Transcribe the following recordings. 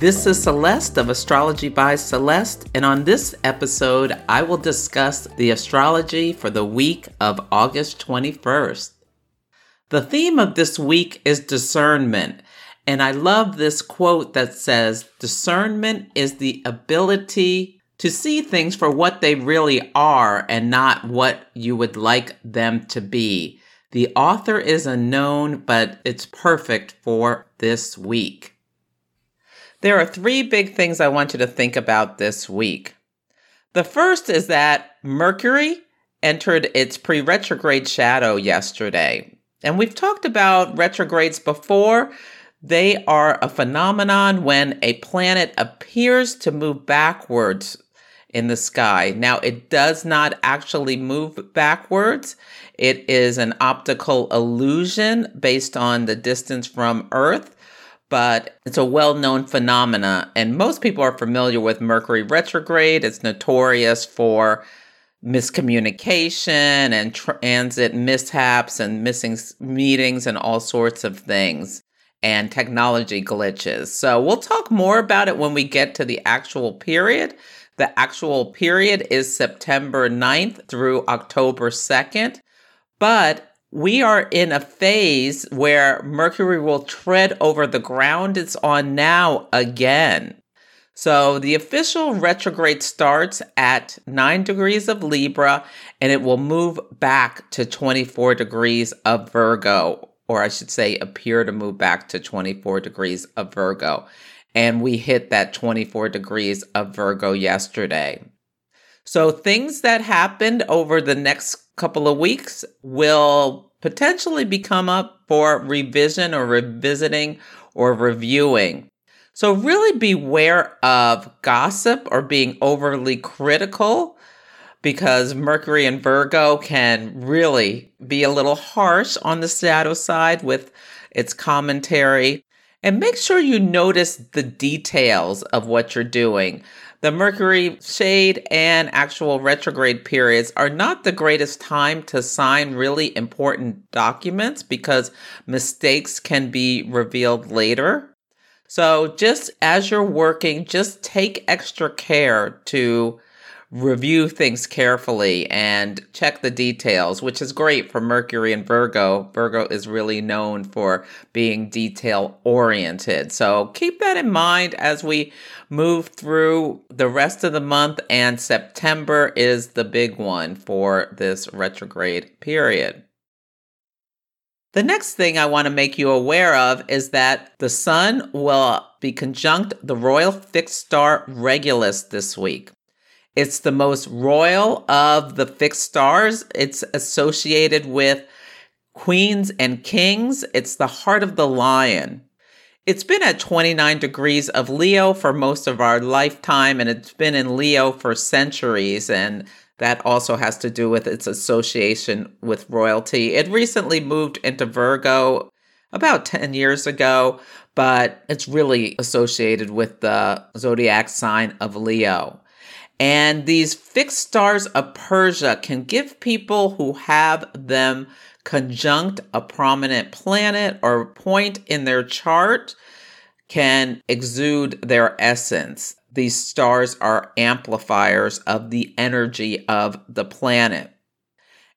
This is Celeste of Astrology by Celeste, and on this episode, I will discuss the astrology for the week of August 21st. The theme of this week is discernment, and I love this quote that says, Discernment is the ability to see things for what they really are and not what you would like them to be. The author is unknown, but it's perfect for this week. There are three big things I want you to think about this week. The first is that Mercury entered its pre retrograde shadow yesterday. And we've talked about retrogrades before. They are a phenomenon when a planet appears to move backwards in the sky. Now, it does not actually move backwards. It is an optical illusion based on the distance from Earth but it's a well known phenomena. And most people are familiar with Mercury retrograde. It's notorious for miscommunication and transit mishaps and missing meetings and all sorts of things and technology glitches. So we'll talk more about it when we get to the actual period. The actual period is September 9th through October 2nd. But we are in a phase where Mercury will tread over the ground it's on now again. So the official retrograde starts at 9 degrees of Libra and it will move back to 24 degrees of Virgo, or I should say, appear to move back to 24 degrees of Virgo. And we hit that 24 degrees of Virgo yesterday. So things that happened over the next couple of weeks will potentially become up for revision or revisiting or reviewing. So really beware of gossip or being overly critical because Mercury and Virgo can really be a little harsh on the shadow side with its commentary. And make sure you notice the details of what you're doing. The Mercury shade and actual retrograde periods are not the greatest time to sign really important documents because mistakes can be revealed later. So, just as you're working, just take extra care to review things carefully and check the details, which is great for Mercury and Virgo. Virgo is really known for being detail oriented. So keep that in mind as we move through the rest of the month, and September is the big one for this retrograde period. The next thing I want to make you aware of is that the Sun will be conjunct the royal fixed star Regulus this week. It's the most royal of the fixed stars. It's associated with queens and kings. It's the heart of the lion. It's been at 29 degrees of Leo for most of our lifetime, and it's been in Leo for centuries. And that also has to do with its association with royalty. It recently moved into Virgo about 10 years ago, but it's really associated with the zodiac sign of Leo. And these fixed stars of Persia can give people who have them conjunct a prominent planet or point in their chart can exude their essence. These stars are amplifiers of the energy of the planet.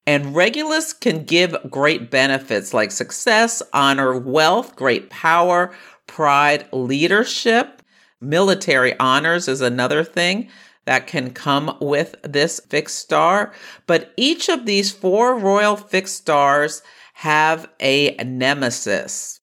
And Regulus can give great benefits like success, honor, wealth, great power, pride, leadership. Military honors is another thing that can come with this fixed star. But each of these four royal fixed stars have a nemesis.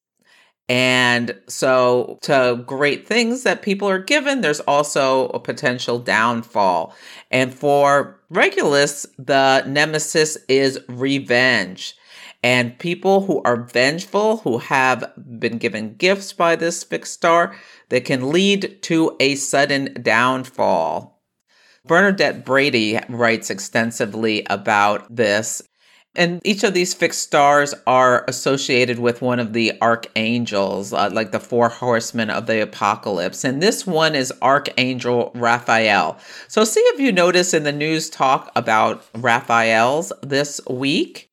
And so, to great things that people are given, there's also a potential downfall. And for Regulus, the nemesis is revenge. And people who are vengeful, who have been given gifts by this fixed star, that can lead to a sudden downfall. Bernadette Brady writes extensively about this. And each of these fixed stars are associated with one of the archangels, uh, like the four horsemen of the apocalypse. And this one is Archangel Raphael. So, see if you notice in the news talk about Raphael's this week.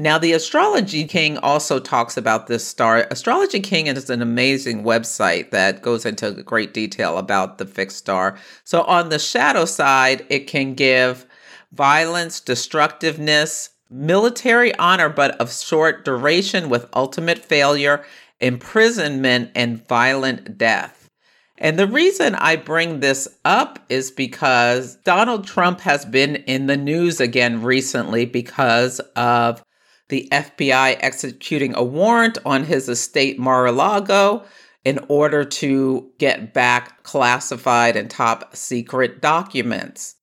Now, the Astrology King also talks about this star. Astrology King is an amazing website that goes into great detail about the fixed star. So, on the shadow side, it can give violence, destructiveness, military honor, but of short duration with ultimate failure, imprisonment, and violent death. And the reason I bring this up is because Donald Trump has been in the news again recently because of the FBI executing a warrant on his estate Mar-a-Lago in order to get back classified and top secret documents.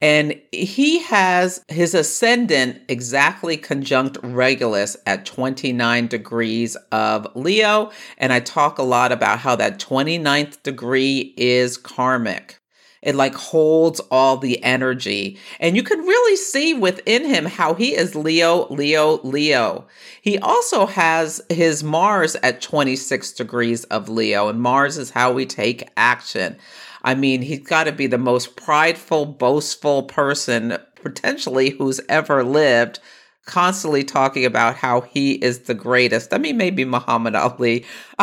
And he has his ascendant exactly conjunct Regulus at 29 degrees of Leo. And I talk a lot about how that 29th degree is karmic. It like holds all the energy. And you can really see within him how he is Leo, Leo, Leo. He also has his Mars at 26 degrees of Leo, and Mars is how we take action. I mean, he's got to be the most prideful, boastful person potentially who's ever lived constantly talking about how he is the greatest. I mean, maybe Muhammad Ali,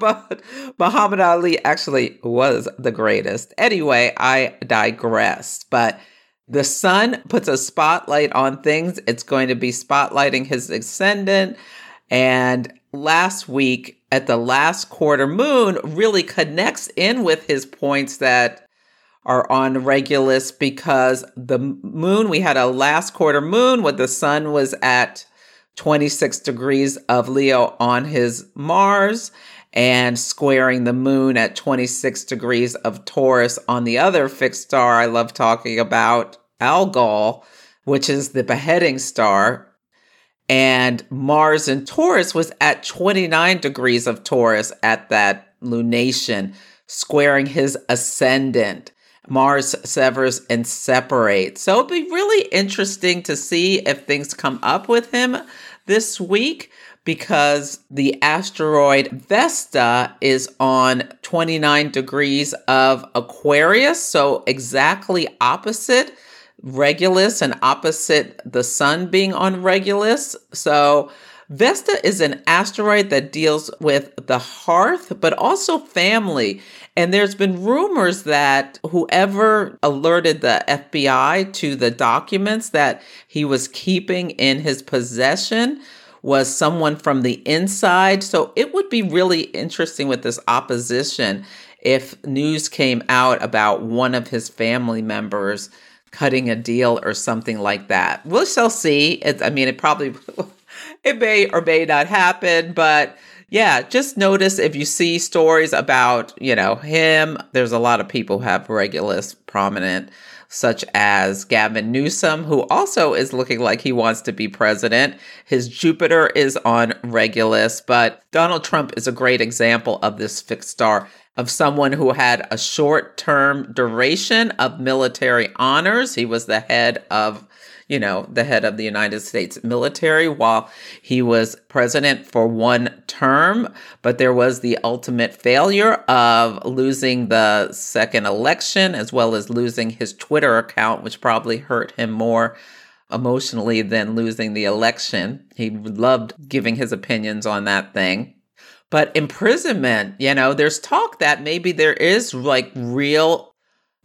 but Muhammad Ali actually was the greatest. Anyway, I digress. But the sun puts a spotlight on things. It's going to be spotlighting his ascendant. And last week at the last quarter moon really connects in with his points that are on Regulus because the moon, we had a last quarter moon where the sun was at 26 degrees of Leo on his Mars and squaring the moon at 26 degrees of Taurus on the other fixed star I love talking about, Algol, which is the beheading star. And Mars in Taurus was at 29 degrees of Taurus at that lunation, squaring his ascendant. Mars severs and separates. So it'll be really interesting to see if things come up with him this week because the asteroid Vesta is on 29 degrees of Aquarius, so exactly opposite Regulus and opposite the sun being on Regulus. So Vesta is an asteroid that deals with the hearth, but also family. And there's been rumors that whoever alerted the FBI to the documents that he was keeping in his possession was someone from the inside. So it would be really interesting with this opposition if news came out about one of his family members cutting a deal or something like that. We shall see. It, I mean, it probably it may or may not happen, but yeah, just notice if you see stories about, you know, him, there's a lot of people have Regulus prominent, such as Gavin Newsom, who also is looking like he wants to be president. His Jupiter is on Regulus, but Donald Trump is a great example of this fixed star of someone who had a short term duration of military honors. He was the head of you know, the head of the United States military while he was president for one term. But there was the ultimate failure of losing the second election as well as losing his Twitter account, which probably hurt him more emotionally than losing the election. He loved giving his opinions on that thing. But imprisonment, you know, there's talk that maybe there is like real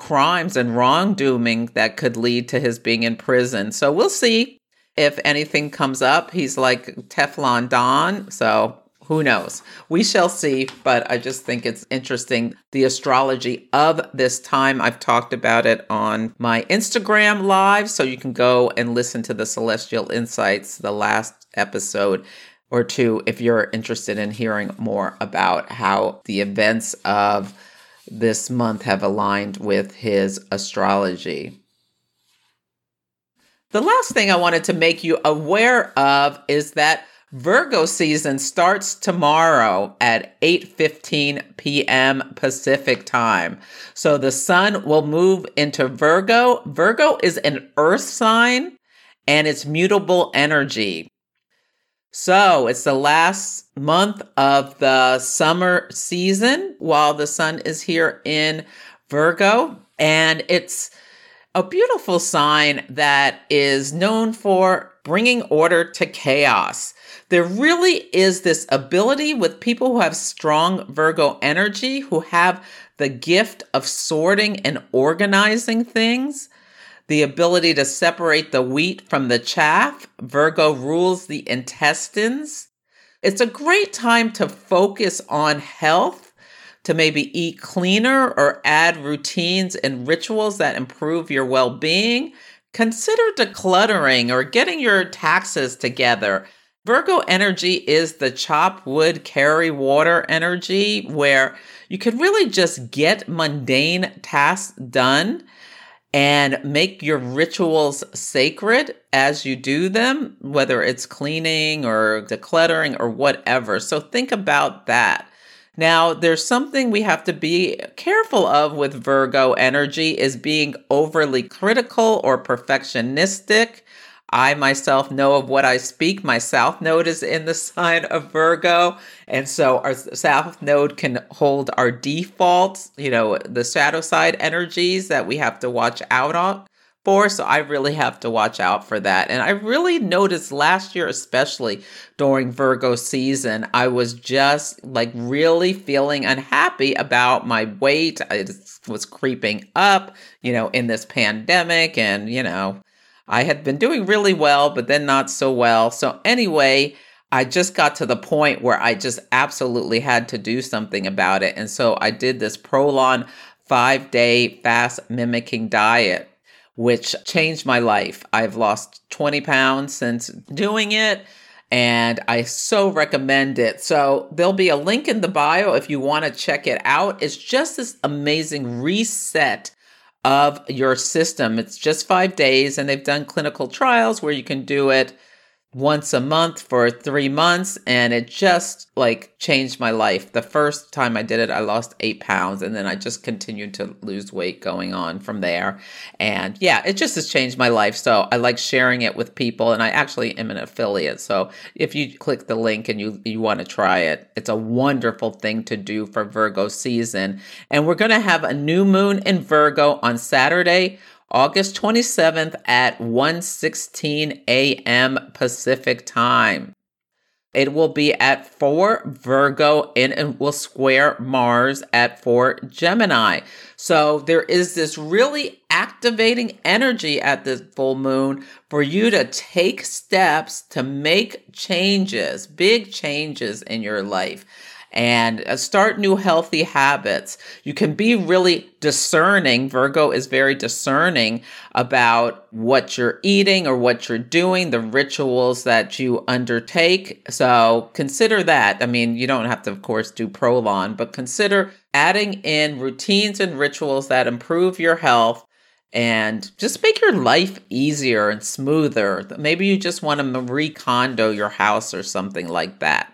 crimes and wrongdoing that could lead to his being in prison. So we'll see if anything comes up. He's like Teflon Don. So who knows? We shall see. But I just think it's interesting the astrology of this time. I've talked about it on my Instagram live. So you can go and listen to the Celestial Insights, the last episode or two, if you're interested in hearing more about how the events of this month have aligned with his astrology. The last thing I wanted to make you aware of is that Virgo season starts tomorrow at 8:15 p.m. Pacific time. So the sun will move into Virgo. Virgo is an earth sign and it's mutable energy. So it's the last month of the summer season while the sun is here in Virgo. And it's a beautiful sign that is known for bringing order to chaos. There really is this ability with people who have strong Virgo energy, who have the gift of sorting and organizing things the ability to separate the wheat from the chaff. Virgo rules the intestines. It's a great time to focus on health, to maybe eat cleaner or add routines and rituals that improve your well being. Consider decluttering or getting your taxes together. Virgo energy is the chop wood, carry water energy where you can really just get mundane tasks done and make your rituals sacred as you do them, whether it's cleaning or decluttering or whatever. So think about that. Now, there's something we have to be careful of with Virgo energy is being overly critical or perfectionistic. I myself know of what I speak. My South Node is in the sign of Virgo. And so our South Node can hold our defaults, you know, the shadow side energies that we have to watch out on for. So I really have to watch out for that. And I really noticed last year, especially during Virgo season, I was just like really feeling unhappy about my weight. It was creeping up, you know, in this pandemic and, you know, I had been doing really well, but then not so well. So, anyway, I just got to the point where I just absolutely had to do something about it. And so I did this Prolon five day fast mimicking diet, which changed my life. I've lost 20 pounds since doing it. And I so recommend it. So there'll be a link in the bio if you want to check it out. It's just this amazing reset of your system. It's just five days, and they've done clinical trials where you can do it once a month for three months and it just like changed my life. The first time i did it i lost eight pounds and then i just continued to lose weight going on from there. And yeah it just has changed my life. So i like sharing it with people and i actually am an affiliate. So if you click the link and you you want to try it it's a wonderful thing to do for virgo season. And we're going to have a new moon in virgo on saturday August 27th at 1:16 a.m. Pacific Time. It will be at 4 Virgo and it will square Mars at 4 Gemini. So there is this really activating energy at this full moon for you to take steps to make changes, big changes in your life and uh, start new healthy habits. You can be really discerning. Virgo is very discerning about what you're eating or what you're doing, the rituals that you undertake. So consider that. I mean, you don't have to, of course, do Prolon, but consider adding in routines and rituals that improve your health and just make your life easier and smoother. Maybe you just want to Marie Kondo your house or something like that.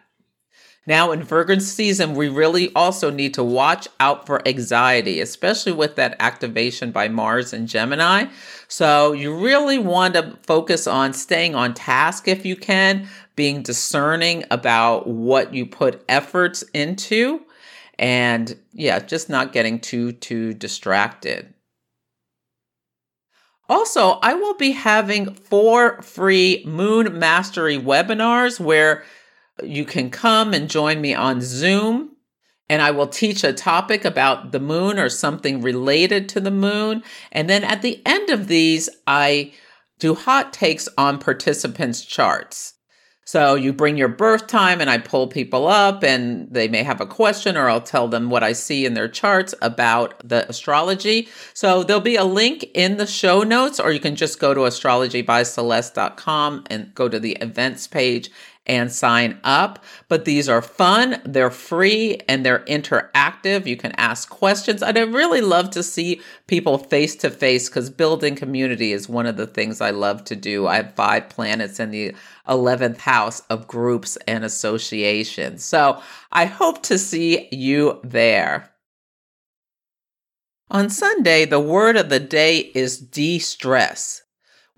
Now, in Virgo season, we really also need to watch out for anxiety, especially with that activation by Mars and Gemini. So, you really want to focus on staying on task if you can, being discerning about what you put efforts into, and yeah, just not getting too, too distracted. Also, I will be having four free Moon Mastery webinars where you can come and join me on Zoom and I will teach a topic about the moon or something related to the moon. And then at the end of these, I do hot takes on participants' charts. So you bring your birth time and I pull people up and they may have a question or I'll tell them what I see in their charts about the astrology. So there'll be a link in the show notes or you can just go to astrologybyceleste.com and go to the events page and sign up. But these are fun, they're free, and they're interactive. You can ask questions. And I really love to see people face to face because building community is one of the things I love to do. I have five planets in the 11th house of groups and associations. So I hope to see you there. On Sunday, the word of the day is de stress.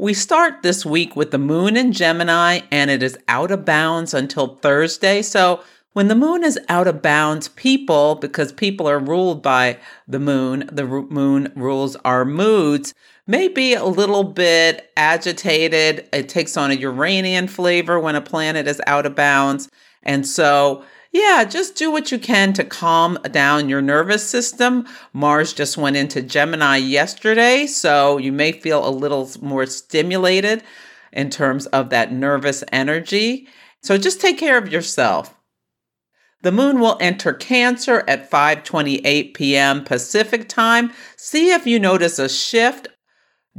We start this week with the moon in Gemini and it is out of bounds until Thursday. So when the moon is out of bounds, people, because people are ruled by the moon, the moon rules our moods, may be a little bit agitated. It takes on a Uranian flavor when a planet is out of bounds. And so yeah, just do what you can to calm down your nervous system. Mars just went into Gemini yesterday, so you may feel a little more stimulated in terms of that nervous energy. So just take care of yourself. The moon will enter Cancer at 5:28 p.m. Pacific time. See if you notice a shift.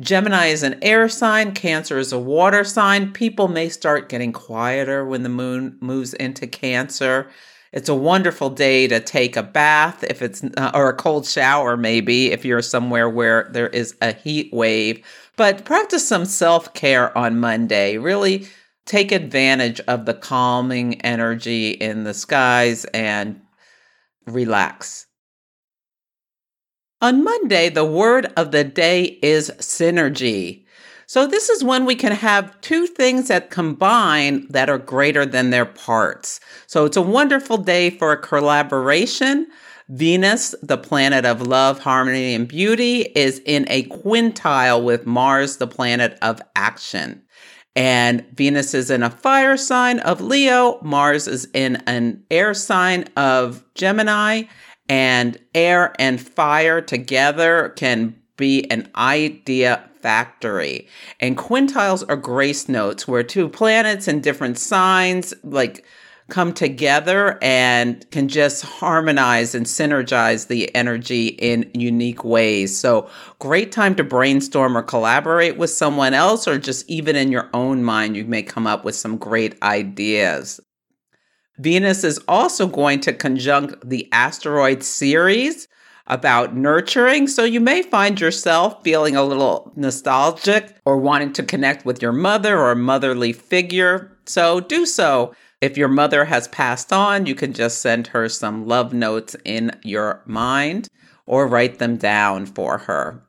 Gemini is an air sign, Cancer is a water sign. People may start getting quieter when the moon moves into Cancer. It's a wonderful day to take a bath if it's uh, or a cold shower maybe if you're somewhere where there is a heat wave. But practice some self-care on Monday. Really take advantage of the calming energy in the skies and relax. On Monday, the word of the day is synergy. So, this is when we can have two things that combine that are greater than their parts. So, it's a wonderful day for a collaboration. Venus, the planet of love, harmony, and beauty, is in a quintile with Mars, the planet of action. And Venus is in a fire sign of Leo, Mars is in an air sign of Gemini, and air and fire together can be an idea factory. And quintiles are grace notes where two planets and different signs like come together and can just harmonize and synergize the energy in unique ways. So, great time to brainstorm or collaborate with someone else, or just even in your own mind, you may come up with some great ideas. Venus is also going to conjunct the asteroid Ceres about nurturing. So you may find yourself feeling a little nostalgic or wanting to connect with your mother or motherly figure. So do so. If your mother has passed on, you can just send her some love notes in your mind or write them down for her.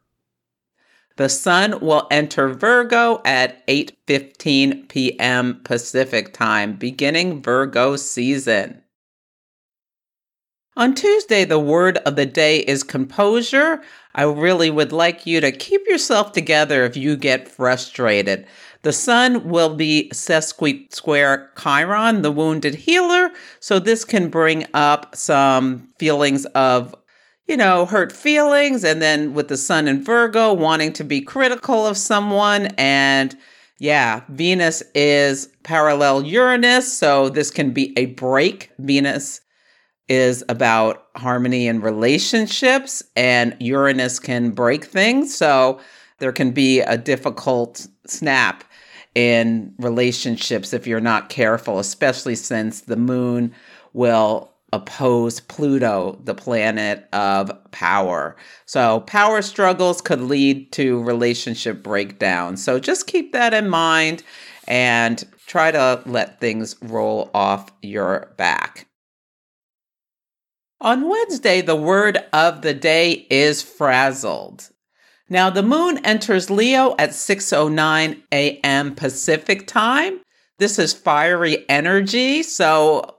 The sun will enter Virgo at 8:15 p.m. Pacific time, beginning Virgo season. On Tuesday, the word of the day is composure. I really would like you to keep yourself together if you get frustrated. The sun will be sesqui square Chiron, the wounded healer. So this can bring up some feelings of, you know, hurt feelings. And then with the sun in Virgo, wanting to be critical of someone. And yeah, Venus is parallel Uranus. So this can be a break. Venus is about harmony and relationships, and Uranus can break things. So there can be a difficult snap in relationships if you're not careful, especially since the moon will oppose Pluto, the planet of power. So, power struggles could lead to relationship breakdown. So, just keep that in mind and try to let things roll off your back. On Wednesday, the word of the day is frazzled. Now, the moon enters Leo at 6:09 a.m. Pacific time. This is fiery energy, so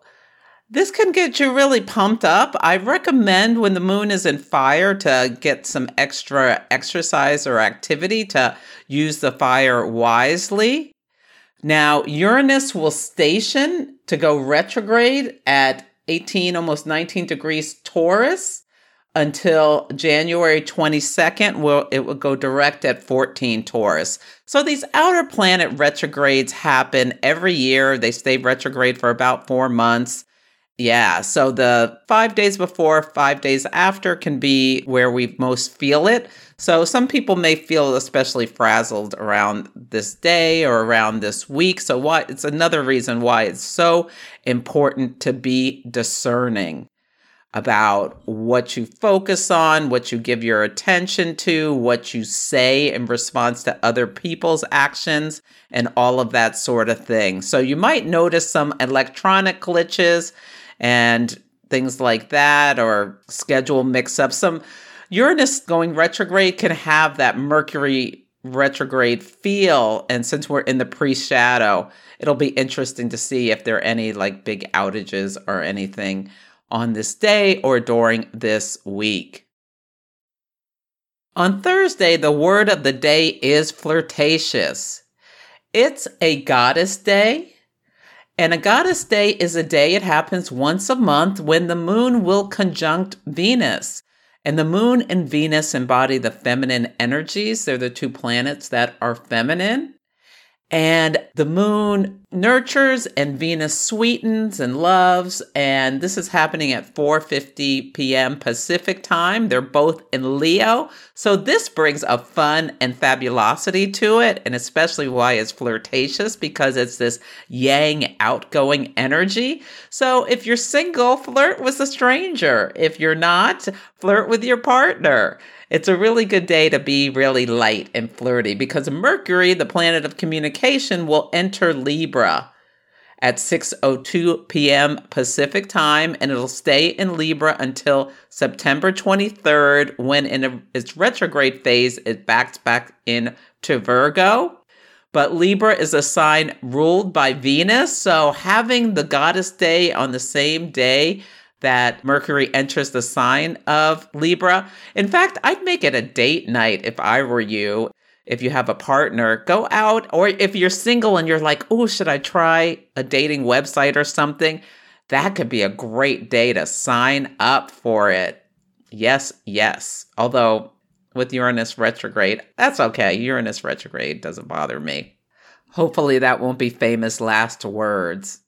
this can get you really pumped up. I recommend when the moon is in fire to get some extra exercise or activity to use the fire wisely. Now, Uranus will station to go retrograde at 18, almost 19 degrees Taurus until January 22nd. Will it will go direct at 14 Taurus. So these outer planet retrogrades happen every year. They stay retrograde for about four months. Yeah, so the five days before, five days after can be where we most feel it. So some people may feel especially frazzled around this day or around this week. So why it's another reason why it's so important to be discerning about what you focus on, what you give your attention to, what you say in response to other people's actions, and all of that sort of thing. So you might notice some electronic glitches and things like that, or schedule mix up. Some Uranus going retrograde can have that Mercury retrograde feel. And since we're in the pre shadow, it'll be interesting to see if there are any like big outages or anything on this day or during this week. On Thursday, the word of the day is flirtatious. It's a goddess day. And a goddess day is a day, it happens once a month when the moon will conjunct Venus. And the moon and Venus embody the feminine energies. They're the two planets that are feminine. And the moon nurtures and Venus sweetens and loves and this is happening at 4:50 p.m. Pacific time. They're both in Leo. So this brings a fun and fabulosity to it and especially why it's flirtatious because it's this yang outgoing energy. So if you're single, flirt with a stranger. If you're not, flirt with your partner. It's a really good day to be really light and flirty because Mercury, the planet of communication, will enter Libra at 6:02 p.m. Pacific time and it'll stay in Libra until September 23rd when in a, its retrograde phase it backs back in to Virgo. But Libra is a sign ruled by Venus, so having the goddess day on the same day that Mercury enters the sign of Libra. In fact, I'd make it a date night if I were you. If you have a partner, go out, or if you're single and you're like, oh, should I try a dating website or something? That could be a great day to sign up for it. Yes, yes. Although with Uranus retrograde, that's okay. Uranus retrograde doesn't bother me. Hopefully, that won't be famous last words.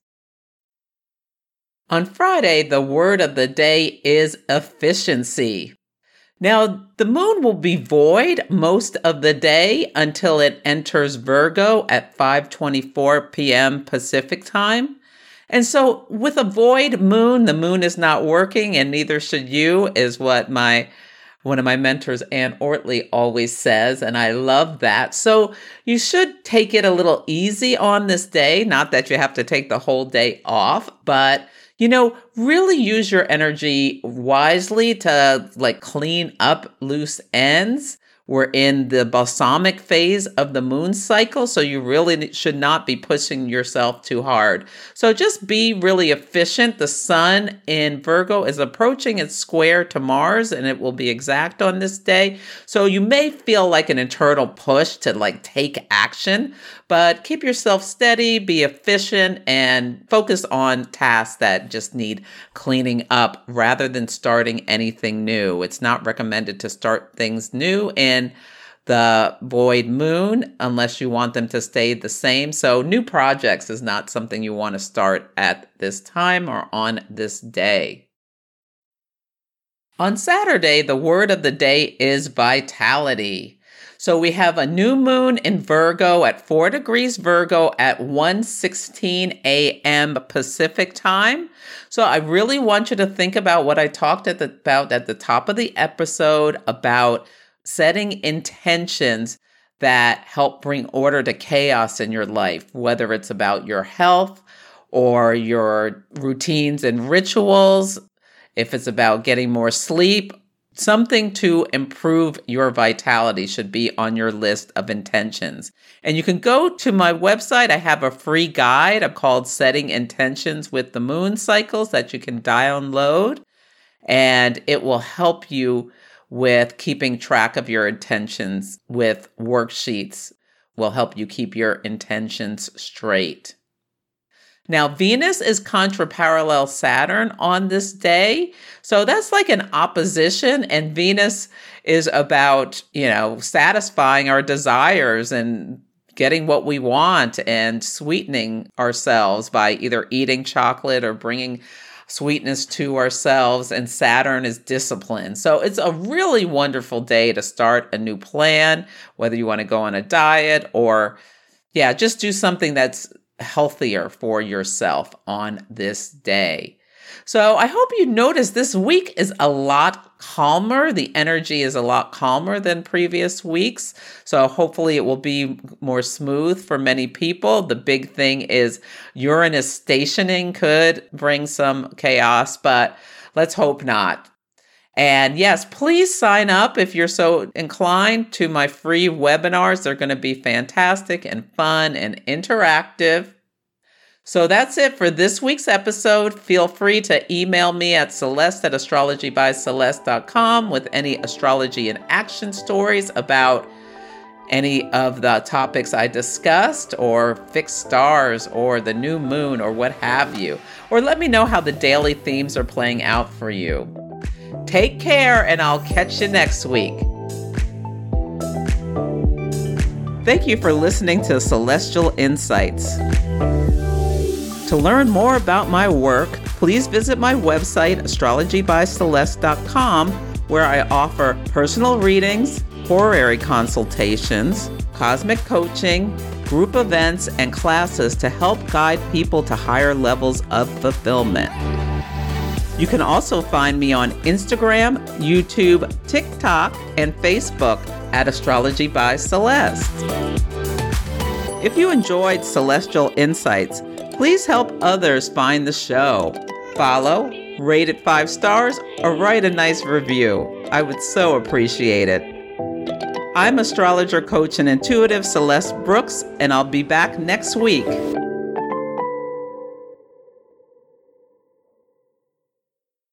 On Friday, the word of the day is efficiency. Now, the moon will be void most of the day until it enters Virgo at 5:24 p.m. Pacific time. And so, with a void moon, the moon is not working and neither should you is what my one of my mentors Ann Ortley always says and I love that. So, you should take it a little easy on this day, not that you have to take the whole day off, but you know, really use your energy wisely to like clean up loose ends we're in the balsamic phase of the moon cycle, so you really should not be pushing yourself too hard. So just be really efficient. The sun in Virgo is approaching its square to Mars, and it will be exact on this day. So you may feel like an internal push to like take action, but keep yourself steady, be efficient, and focus on tasks that just need cleaning up rather than starting anything new. It's not recommended to start things new in the void moon unless you want them to stay the same. So, new projects is not something you want to start at this time or on this day. On Saturday, the word of the day is vitality. So we have a new moon in Virgo at 4 degrees Virgo at 1:16 a.m. Pacific time. So I really want you to think about what I talked at the, about at the top of the episode about setting intentions that help bring order to chaos in your life, whether it's about your health or your routines and rituals, if it's about getting more sleep, something to improve your vitality should be on your list of intentions. And you can go to my website. I have a free guide called Setting Intentions with the Moon Cycles that you can download, and it will help you with keeping track of your intentions with worksheets will help you keep your intentions straight. Now, Venus is contra parallel Saturn on this day. So that's like an opposition, and Venus is about, you know, satisfying our desires and getting what we want and sweetening ourselves by either eating chocolate or bringing sweetness to ourselves, and Saturn is discipline. So it's a really wonderful day to start a new plan, whether you want to go on a diet or, yeah, just do something that's healthier for yourself on this day. So I hope you notice this week is a lot calmer. The energy is a lot calmer than previous weeks. So hopefully it will be more smooth for many people. The big thing is Uranus stationing could bring some chaos, but let's hope not. And yes, please sign up if you're so inclined to my free webinars. They're going to be fantastic and fun and interactive. So that's it for this week's episode. Feel free to email me at celeste at astrologybyceleste.com with any astrology and action stories about any of the topics I discussed, or fixed stars, or the new moon, or what have you. Or let me know how the daily themes are playing out for you. Take care, and I'll catch you next week. Thank you for listening to Celestial Insights. To learn more about my work, please visit my website, astrologybyceleste.com, where I offer personal readings, horary consultations, cosmic coaching, group events, and classes to help guide people to higher levels of fulfillment. You can also find me on Instagram, YouTube, TikTok, and Facebook at Astrology by Celeste. If you enjoyed Celestial Insights, Please help others find the show. Follow, rate it five stars, or write a nice review. I would so appreciate it. I'm astrologer, coach, and intuitive Celeste Brooks, and I'll be back next week.